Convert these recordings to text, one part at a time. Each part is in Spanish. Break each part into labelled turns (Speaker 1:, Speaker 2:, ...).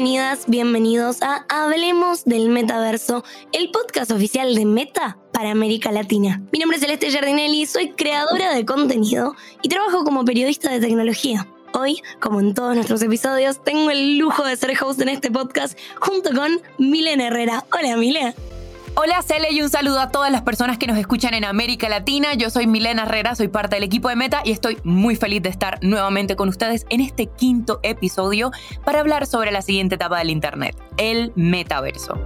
Speaker 1: Bienvenidas, bienvenidos a Hablemos del Metaverso, el podcast oficial de Meta para América Latina. Mi nombre es Celeste Giardinelli, soy creadora de contenido y trabajo como periodista de tecnología. Hoy, como en todos nuestros episodios, tengo el lujo de ser host en este podcast junto con Milena Herrera. Hola, Milena.
Speaker 2: Hola Cele y un saludo a todas las personas que nos escuchan en América Latina. Yo soy Milena Herrera, soy parte del equipo de Meta y estoy muy feliz de estar nuevamente con ustedes en este quinto episodio para hablar sobre la siguiente etapa del Internet, el metaverso.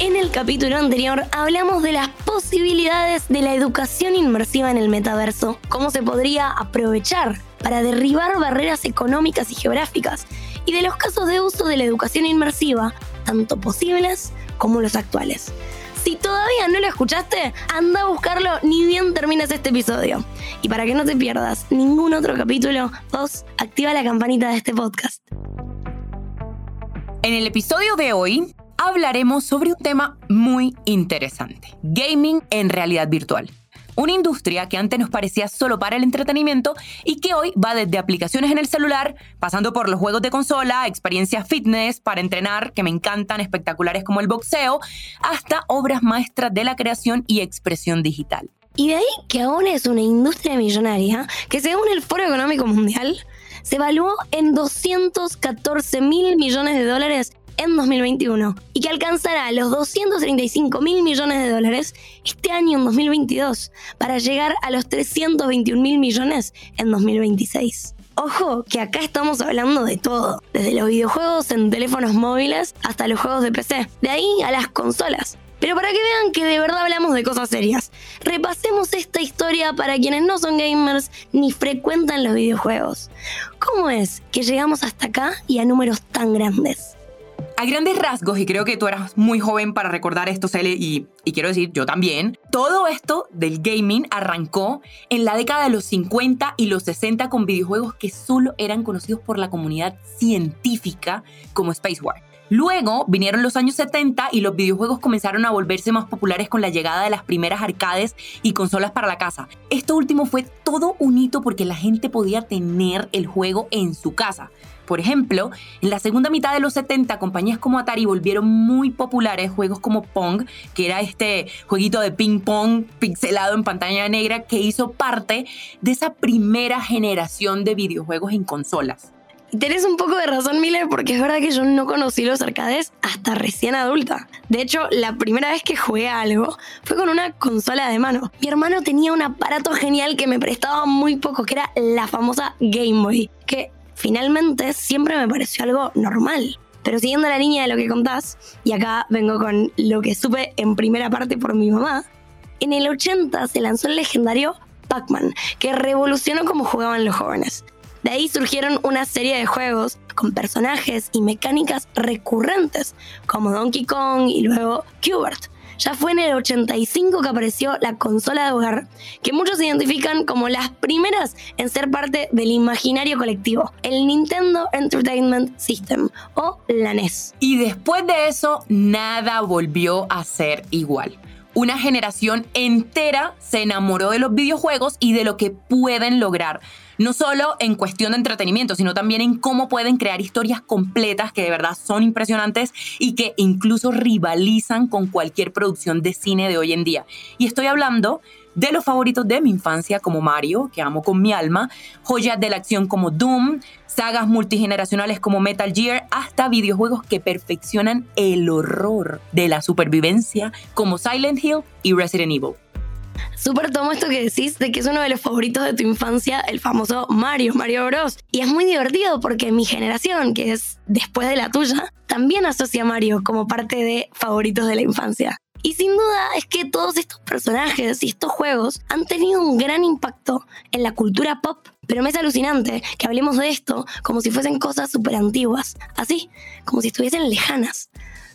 Speaker 1: En el capítulo anterior hablamos de las posibilidades de la educación inmersiva en el metaverso, cómo se podría aprovechar para derribar barreras económicas y geográficas, y de los casos de uso de la educación inmersiva, tanto posibles como los actuales. Si todavía no lo escuchaste, anda a buscarlo ni bien termines este episodio. Y para que no te pierdas ningún otro capítulo, vos activa la campanita de este podcast.
Speaker 2: En el episodio de hoy hablaremos sobre un tema muy interesante, gaming en realidad virtual. Una industria que antes nos parecía solo para el entretenimiento y que hoy va desde aplicaciones en el celular, pasando por los juegos de consola, experiencias fitness para entrenar, que me encantan, espectaculares como el boxeo, hasta obras maestras de la creación y expresión digital.
Speaker 1: Y de ahí que aún es una industria millonaria que según el Foro Económico Mundial se evaluó en 214 mil millones de dólares en 2021 y que alcanzará los 235 mil millones de dólares este año en 2022 para llegar a los 321 mil millones en 2026. Ojo que acá estamos hablando de todo, desde los videojuegos en teléfonos móviles hasta los juegos de PC, de ahí a las consolas. Pero para que vean que de verdad hablamos de cosas serias, repasemos esta historia para quienes no son gamers ni frecuentan los videojuegos. ¿Cómo es que llegamos hasta acá y a números tan grandes?
Speaker 2: A grandes rasgos, y creo que tú eras muy joven para recordar esto, Cele, y, y, quiero decir, yo también, todo esto del gaming arrancó en la década de los 50 y los 60 con videojuegos que solo eran conocidos por la comunidad científica como Space War. Luego vinieron los años 70 y los videojuegos comenzaron a volverse más populares con la llegada de las primeras arcades y consolas para la casa. Esto último fue todo un hito porque la gente podía tener el juego en su casa. Por ejemplo, en la segunda mitad de los 70, compañías como Atari volvieron muy populares juegos como Pong, que era este jueguito de ping pong pixelado en pantalla negra que hizo parte de esa primera generación de videojuegos en consolas.
Speaker 1: Tenés un poco de razón, Miller, porque es verdad que yo no conocí los arcades hasta recién adulta. De hecho, la primera vez que jugué algo fue con una consola de mano. Mi hermano tenía un aparato genial que me prestaba muy poco, que era la famosa Game Boy, que finalmente siempre me pareció algo normal. Pero siguiendo la línea de lo que contás, y acá vengo con lo que supe en primera parte por mi mamá, en el 80 se lanzó el legendario Pac-Man, que revolucionó cómo jugaban los jóvenes. De ahí surgieron una serie de juegos con personajes y mecánicas recurrentes, como Donkey Kong y luego Qbert. Ya fue en el 85 que apareció la consola de hogar, que muchos identifican como las primeras en ser parte del imaginario colectivo, el Nintendo Entertainment System o la NES.
Speaker 2: Y después de eso, nada volvió a ser igual una generación entera se enamoró de los videojuegos y de lo que pueden lograr no solo en cuestión de entretenimiento, sino también en cómo pueden crear historias completas que de verdad son impresionantes y que incluso rivalizan con cualquier producción de cine de hoy en día. Y estoy hablando de los favoritos de mi infancia como Mario, que amo con mi alma, joyas de la acción como Doom, sagas multigeneracionales como Metal Gear, hasta videojuegos que perfeccionan el horror de la supervivencia como Silent Hill y Resident Evil.
Speaker 1: Súper tomo esto que decís de que es uno de los favoritos de tu infancia, el famoso Mario, Mario Bros. Y es muy divertido porque mi generación, que es después de la tuya, también asocia a Mario como parte de favoritos de la infancia. Y sin duda es que todos estos personajes y estos juegos han tenido un gran impacto en la cultura pop. Pero me es alucinante que hablemos de esto como si fuesen cosas súper antiguas, así, como si estuviesen lejanas.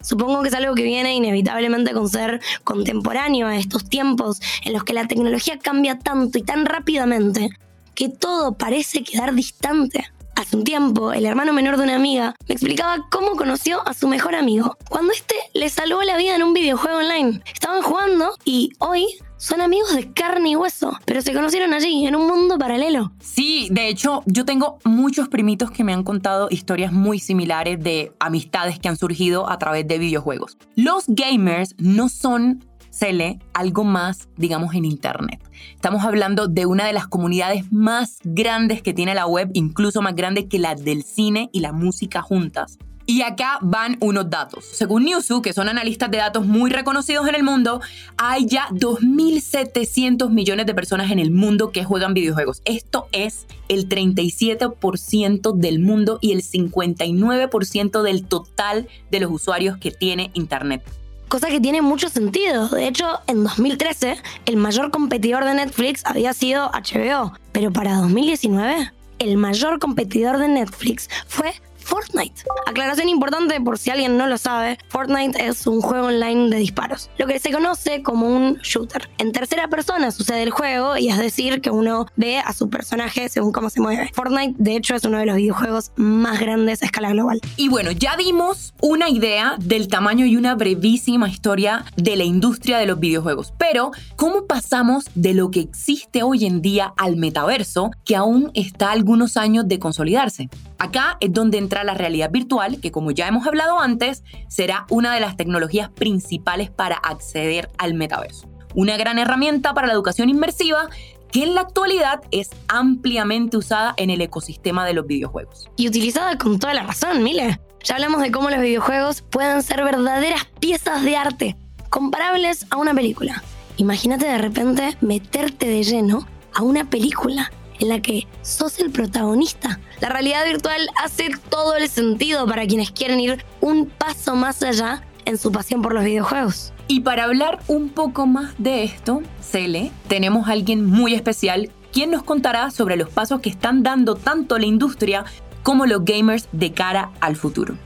Speaker 1: Supongo que es algo que viene inevitablemente con ser contemporáneo a estos tiempos en los que la tecnología cambia tanto y tan rápidamente que todo parece quedar distante. Hace un tiempo, el hermano menor de una amiga me explicaba cómo conoció a su mejor amigo, cuando este le salvó la vida en un videojuego online. Estaban jugando y hoy son amigos de carne y hueso, pero se conocieron allí, en un mundo paralelo.
Speaker 2: Sí, de hecho, yo tengo muchos primitos que me han contado historias muy similares de amistades que han surgido a través de videojuegos. Los gamers no son Cele, algo más, digamos, en Internet. Estamos hablando de una de las comunidades más grandes que tiene la web, incluso más grande que la del cine y la música juntas. Y acá van unos datos. Según Newzoo, que son analistas de datos muy reconocidos en el mundo, hay ya 2.700 millones de personas en el mundo que juegan videojuegos. Esto es el 37% del mundo y el 59% del total de los usuarios que tiene Internet
Speaker 1: cosa que tiene mucho sentido. De hecho, en 2013, el mayor competidor de Netflix había sido HBO, pero para 2019, el mayor competidor de Netflix fue Fortnite. Aclaración importante por si alguien no lo sabe, Fortnite es un juego online de disparos, lo que se conoce como un shooter. En tercera persona sucede el juego y es decir que uno ve a su personaje según cómo se mueve. Fortnite de hecho es uno de los videojuegos más grandes a escala global.
Speaker 2: Y bueno, ya dimos una idea del tamaño y una brevísima historia de la industria de los videojuegos, pero ¿cómo pasamos de lo que existe hoy en día al metaverso que aún está algunos años de consolidarse? Acá es donde entra la realidad virtual, que como ya hemos hablado antes, será una de las tecnologías principales para acceder al metaverso. Una gran herramienta para la educación inmersiva que en la actualidad es ampliamente usada en el ecosistema de los videojuegos.
Speaker 1: Y utilizada con toda la razón, Mile. Ya hablamos de cómo los videojuegos pueden ser verdaderas piezas de arte, comparables a una película. Imagínate de repente meterte de lleno a una película en la que sos el protagonista. La realidad virtual hace todo el sentido para quienes quieren ir un paso más allá en su pasión por los videojuegos.
Speaker 2: Y para hablar un poco más de esto, Cele, tenemos a alguien muy especial quien nos contará sobre los pasos que están dando tanto la industria como los gamers de cara al futuro.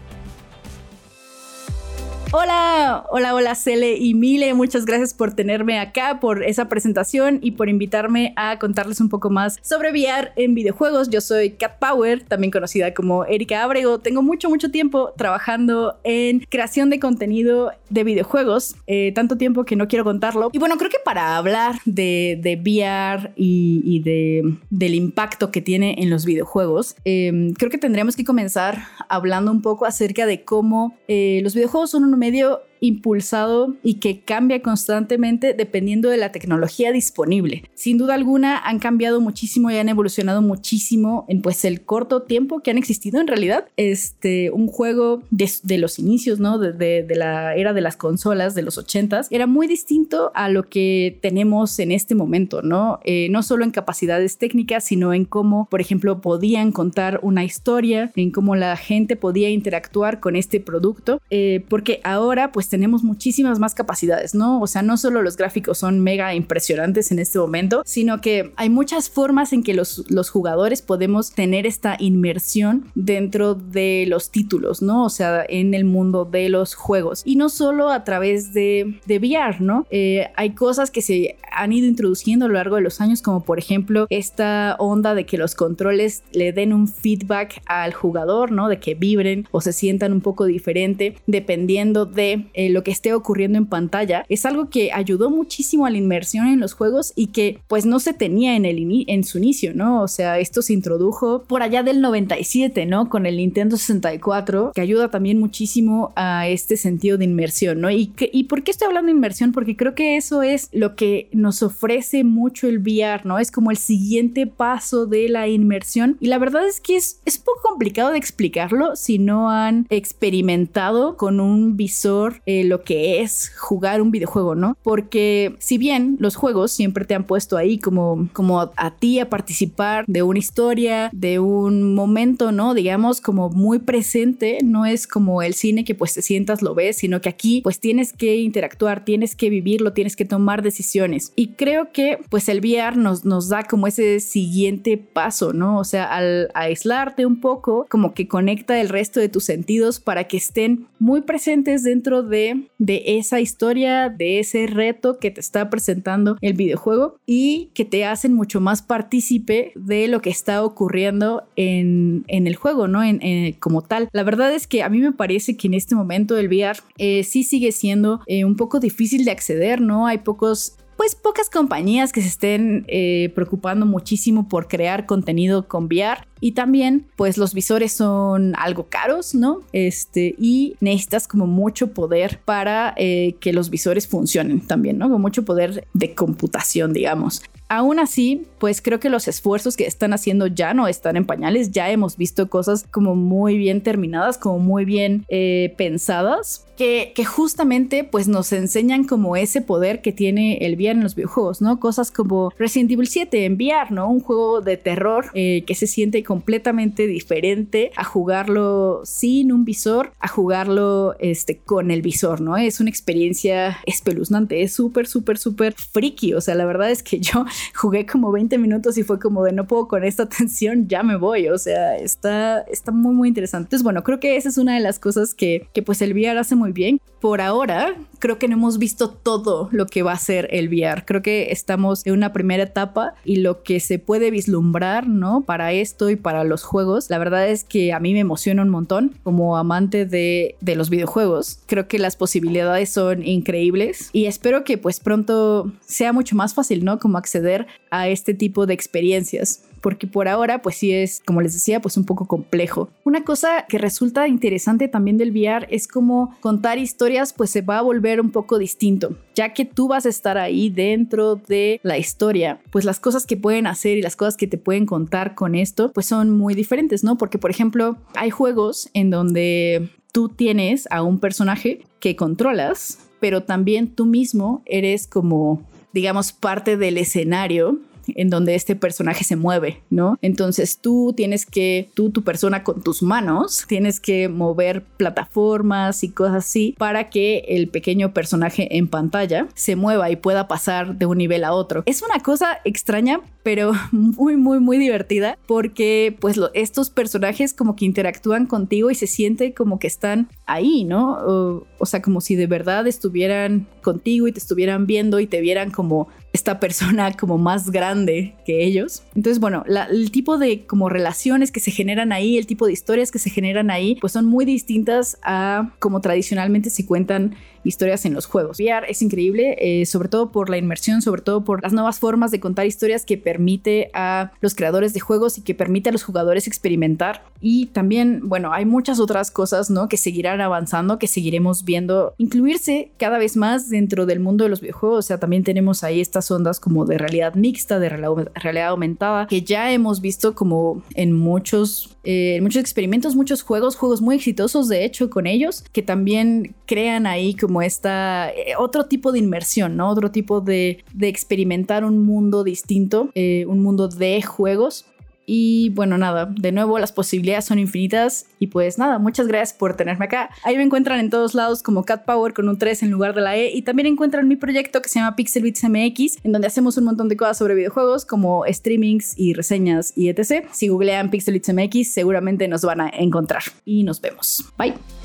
Speaker 3: Hola, hola, hola Cele y Mile, muchas gracias por tenerme acá, por esa presentación y por invitarme a contarles un poco más sobre VR en videojuegos. Yo soy Cat Power, también conocida como Erika Abrego. Tengo mucho, mucho tiempo trabajando en creación de contenido de videojuegos, eh, tanto tiempo que no quiero contarlo. Y bueno, creo que para hablar de, de VR y, de, del impacto que tiene en los videojuegos, em, creo que tendríamos que comenzar hablando un poco acerca de cómo eh, los videojuegos son un medio impulsado y que cambia constantemente dependiendo de la tecnología disponible. Sin duda alguna han cambiado muchísimo y han evolucionado muchísimo en pues el corto tiempo que han existido en realidad. Este, un juego de, los inicios, ¿no? De, la era de las consolas de los 80s era muy distinto a lo que tenemos en este momento, ¿no? Eh, no solo en capacidades técnicas, sino en cómo, por ejemplo, podían contar una historia, en cómo la gente podía interactuar con este producto, eh, porque ahora pues tenemos muchísimas más capacidades, ¿no? O sea, no solo los gráficos son mega impresionantes en este momento, sino que hay muchas formas en que los, los jugadores podemos tener esta inmersión dentro de los títulos, ¿no? O sea, en el mundo de los juegos. Y no solo a través de, de VR, ¿no? Eh, hay cosas que se han ido introduciendo a lo largo de los años, como por ejemplo esta onda de que los controles le den un feedback al jugador, ¿no? De que vibren o se sientan un poco diferente dependiendo de lo que esté ocurriendo en pantalla, es algo que ayudó muchísimo a la inmersión en los juegos y que pues no se tenía en, el en su inicio, ¿no? O sea, esto se introdujo por allá del 97, ¿no? Con el Nintendo 64, que ayuda también muchísimo a este sentido de inmersión, ¿no? ¿Y, ¿Y por qué estoy hablando de inmersión? Porque creo que eso es lo que nos ofrece mucho el VR, ¿no? Es como el siguiente paso de la inmersión y la verdad es que es, es poco complicado de explicarlo si no han experimentado con un visor eh, lo que es jugar un videojuego, ¿no? Porque si bien los juegos siempre te han puesto ahí como, como a ti a participar de una historia, de un momento, ¿no? Digamos como muy presente, no es como el cine que pues te sientas, lo ves, sino que aquí pues tienes que interactuar, tienes que vivirlo, tienes que tomar decisiones. Y creo que pues el VR nos, nos da como ese siguiente paso, ¿no? O sea, al aislarte un poco, como que conecta el resto de tus sentidos para que estén muy presentes dentro de de esa historia, de ese reto que te está presentando el videojuego y que te hacen mucho más partícipe de lo que está ocurriendo en, el juego, ¿no? En, como tal. La verdad es que a mí me parece que en este momento el VR eh, sí sigue siendo eh, un poco difícil de acceder, ¿no? Hay pocos pues pocas compañías que se estén eh, preocupando muchísimo por crear contenido con VR. Y también, pues los visores son algo caros, ¿no? Este, y necesitas como mucho poder para que los visores funcionen también, ¿no? Con mucho poder de computación, digamos. Aún así, pues creo que los esfuerzos que están haciendo ya no están en pañales, ya hemos visto cosas como muy bien terminadas, como muy bien eh, pensadas, que, justamente pues nos enseñan como ese poder que tiene el VR en los videojuegos, ¿no? Cosas como Resident Evil 7 en VR, ¿no? Un juego de terror eh, que se siente completamente diferente a jugarlo sin un visor, a jugarlo este, con el visor, ¿no? Es una experiencia espeluznante, es súper, súper, súper freaky, o sea, la verdad es que yo jugué como 20 minutos y fue como de no puedo con esta tensión, ya me voy. O sea, está, está muy, muy interesante. Entonces, bueno, creo que esa es una de las cosas que, que pues el VR hace muy bien. Por ahora, creo que no hemos visto todo lo que va a ser el VR. Creo que estamos en una primera etapa y lo que se puede vislumbrar, ¿no? Para esto y para los juegos, la verdad es que a mí me emociona un montón como amante de, de los videojuegos. Creo que las posibilidades son increíbles y espero que pues pronto sea mucho más fácil, ¿no? Como acceder a este tipo de experiencias porque por ahora pues sí es, como les decía, pues un poco complejo. Una cosa que resulta interesante también del VR es como contar historias pues se va a volver un poco distinto, ya que tú vas a estar ahí dentro de la historia, pues las cosas que pueden hacer y las cosas que te pueden contar con esto pues son muy diferentes, ¿no? Porque por ejemplo hay juegos en donde tú tienes a un personaje que controlas, pero también tú mismo eres como digamos, parte del escenario en donde este personaje se mueve, ¿no? Entonces tú tienes que, tú, tu persona con tus manos, tienes que mover plataformas y cosas así para que el pequeño personaje en pantalla se mueva y pueda pasar de un nivel a otro. Es una cosa extraña, pero muy, muy, muy divertida porque pues estos personajes como que interactúan contigo y se siente como que están ahí, ¿no? O, o sea, como si de verdad estuvieran contigo y te estuvieran viendo y te vieran como esta persona como más grande que ellos. Entonces, bueno, el tipo de como relaciones que se generan ahí, el tipo de historias que se generan ahí, pues son muy distintas a como tradicionalmente se cuentan historias en los juegos. VR es increíble, eh, sobre todo por la inmersión, sobre todo por las nuevas formas de contar historias que permite a los creadores de juegos y que permite a los jugadores experimentar. Y también, bueno, hay muchas otras cosas, ¿no? Que seguirán avanzando, que seguiremos viendo incluirse cada vez más dentro del mundo de los videojuegos. O sea, también tenemos ahí estas ondas como de realidad mixta, de realidad aumentada, que ya hemos visto como en muchos, eh, muchos experimentos, muchos juegos, juegos muy exitosos de hecho con ellos, que también crean ahí como como esta, eh, otro tipo de inmersión, ¿no? Otro tipo de, experimentar un mundo distinto, eh, un mundo de juegos. Y bueno, nada, de nuevo las posibilidades son infinitas y pues nada, muchas gracias por tenerme acá. Ahí me encuentran en todos lados como Cat Power con un 3 en lugar de la E y también encuentran mi proyecto que se llama Pixel Bits MX, en donde hacemos un montón de cosas sobre videojuegos como streamings y reseñas y etc. Si googlean Pixel Bits MX seguramente nos van a encontrar y nos vemos. Bye.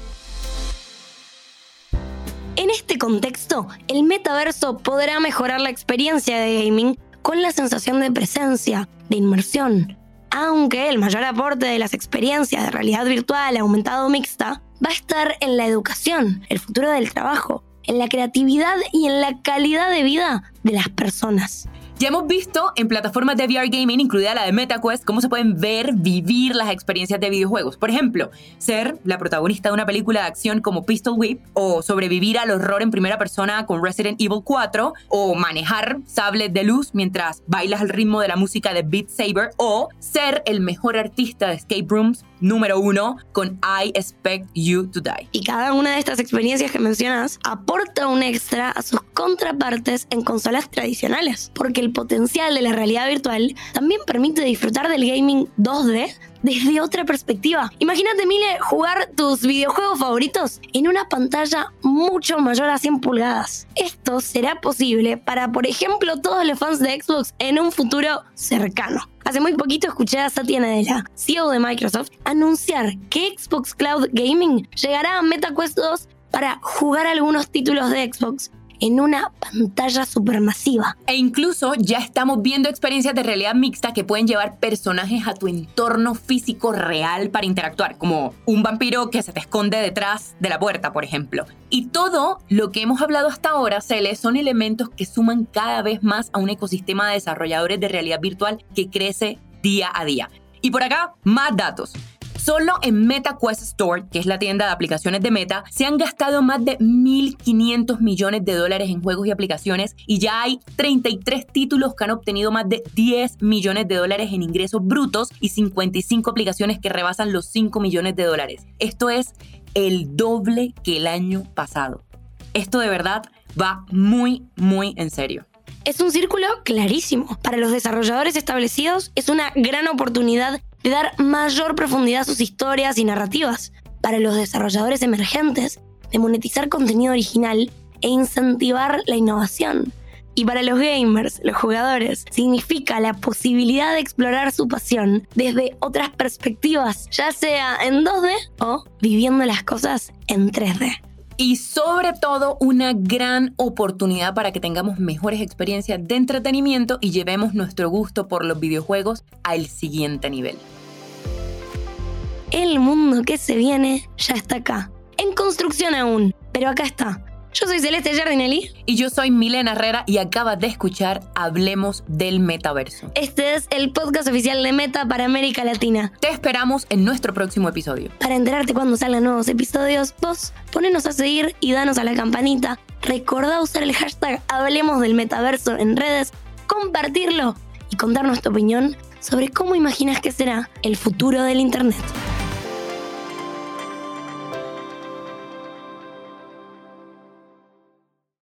Speaker 1: En este contexto, el metaverso podrá mejorar la experiencia de gaming con la sensación de presencia, de inmersión, aunque el mayor aporte de las experiencias de realidad virtual aumentado mixta va a estar en la educación, el futuro del trabajo, en la creatividad y en la calidad de vida de las personas.
Speaker 2: Ya hemos visto en plataformas de VR gaming, incluida la de MetaQuest, cómo se pueden ver, vivir las experiencias de videojuegos. Por ejemplo, ser la protagonista de una película de acción como Pistol Whip, o sobrevivir al horror en primera persona con Resident Evil 4, o manejar sables de luz mientras bailas al ritmo de la música de Beat Saber, o ser el mejor artista de escape rooms número uno con I Expect You to Die.
Speaker 1: Y cada una de estas experiencias que mencionas aporta un extra a sus contrapartes en consolas tradicionales, porque el potencial de la realidad virtual también permite disfrutar del gaming 2D desde otra perspectiva. Imagínate, Mile, jugar tus videojuegos favoritos en una pantalla mucho mayor a 100 pulgadas. Esto será posible para, por ejemplo, todos los fans de Xbox en un futuro cercano. Hace muy poquito escuché a Satya Nadella, CEO de Microsoft, anunciar que Xbox Cloud Gaming llegará a MetaQuest 2 para jugar algunos títulos de Xbox en una pantalla supermasiva.
Speaker 2: E incluso ya estamos viendo experiencias de realidad mixta que pueden llevar personajes a tu entorno físico real para interactuar, como un vampiro que se te esconde detrás de la puerta, por ejemplo. Y todo lo que hemos hablado hasta ahora, Cele, son elementos que suman cada vez más a un ecosistema de desarrolladores de realidad virtual que crece día a día. Y por acá, más datos. Solo en MetaQuest Store, que es la tienda de aplicaciones de Meta, se han gastado más de 1.500 millones de dólares en juegos y aplicaciones y ya hay 33 títulos que han obtenido más de 10 millones de dólares en ingresos brutos y 55 aplicaciones que rebasan los 5 millones de dólares. Esto es el doble que el año pasado. Esto de verdad va muy, muy en serio.
Speaker 1: Es un círculo clarísimo. Para los desarrolladores establecidos es una gran oportunidad de dar mayor profundidad a sus historias y narrativas, para los desarrolladores emergentes, de monetizar contenido original e incentivar la innovación. Y para los gamers, los jugadores, significa la posibilidad de explorar su pasión desde otras perspectivas, ya sea en 2D o viviendo las cosas en 3D.
Speaker 2: Y sobre todo una gran oportunidad para que tengamos mejores experiencias de entretenimiento y llevemos nuestro gusto por los videojuegos al siguiente nivel
Speaker 1: el mundo que se viene ya está acá. En construcción aún, pero acá está. Yo soy Celeste Jardinelli.
Speaker 2: Y yo soy Milena Herrera y acabas de escuchar Hablemos del Metaverso.
Speaker 1: Este es el podcast oficial de Meta para América Latina.
Speaker 2: Te esperamos en nuestro próximo episodio.
Speaker 1: Para enterarte cuando salgan nuevos episodios, vos ponenos a seguir y danos a la campanita. Recordá usar el hashtag Hablemos del Metaverso en redes, compartirlo y contarnos tu opinión sobre cómo imaginas que será el futuro del Internet.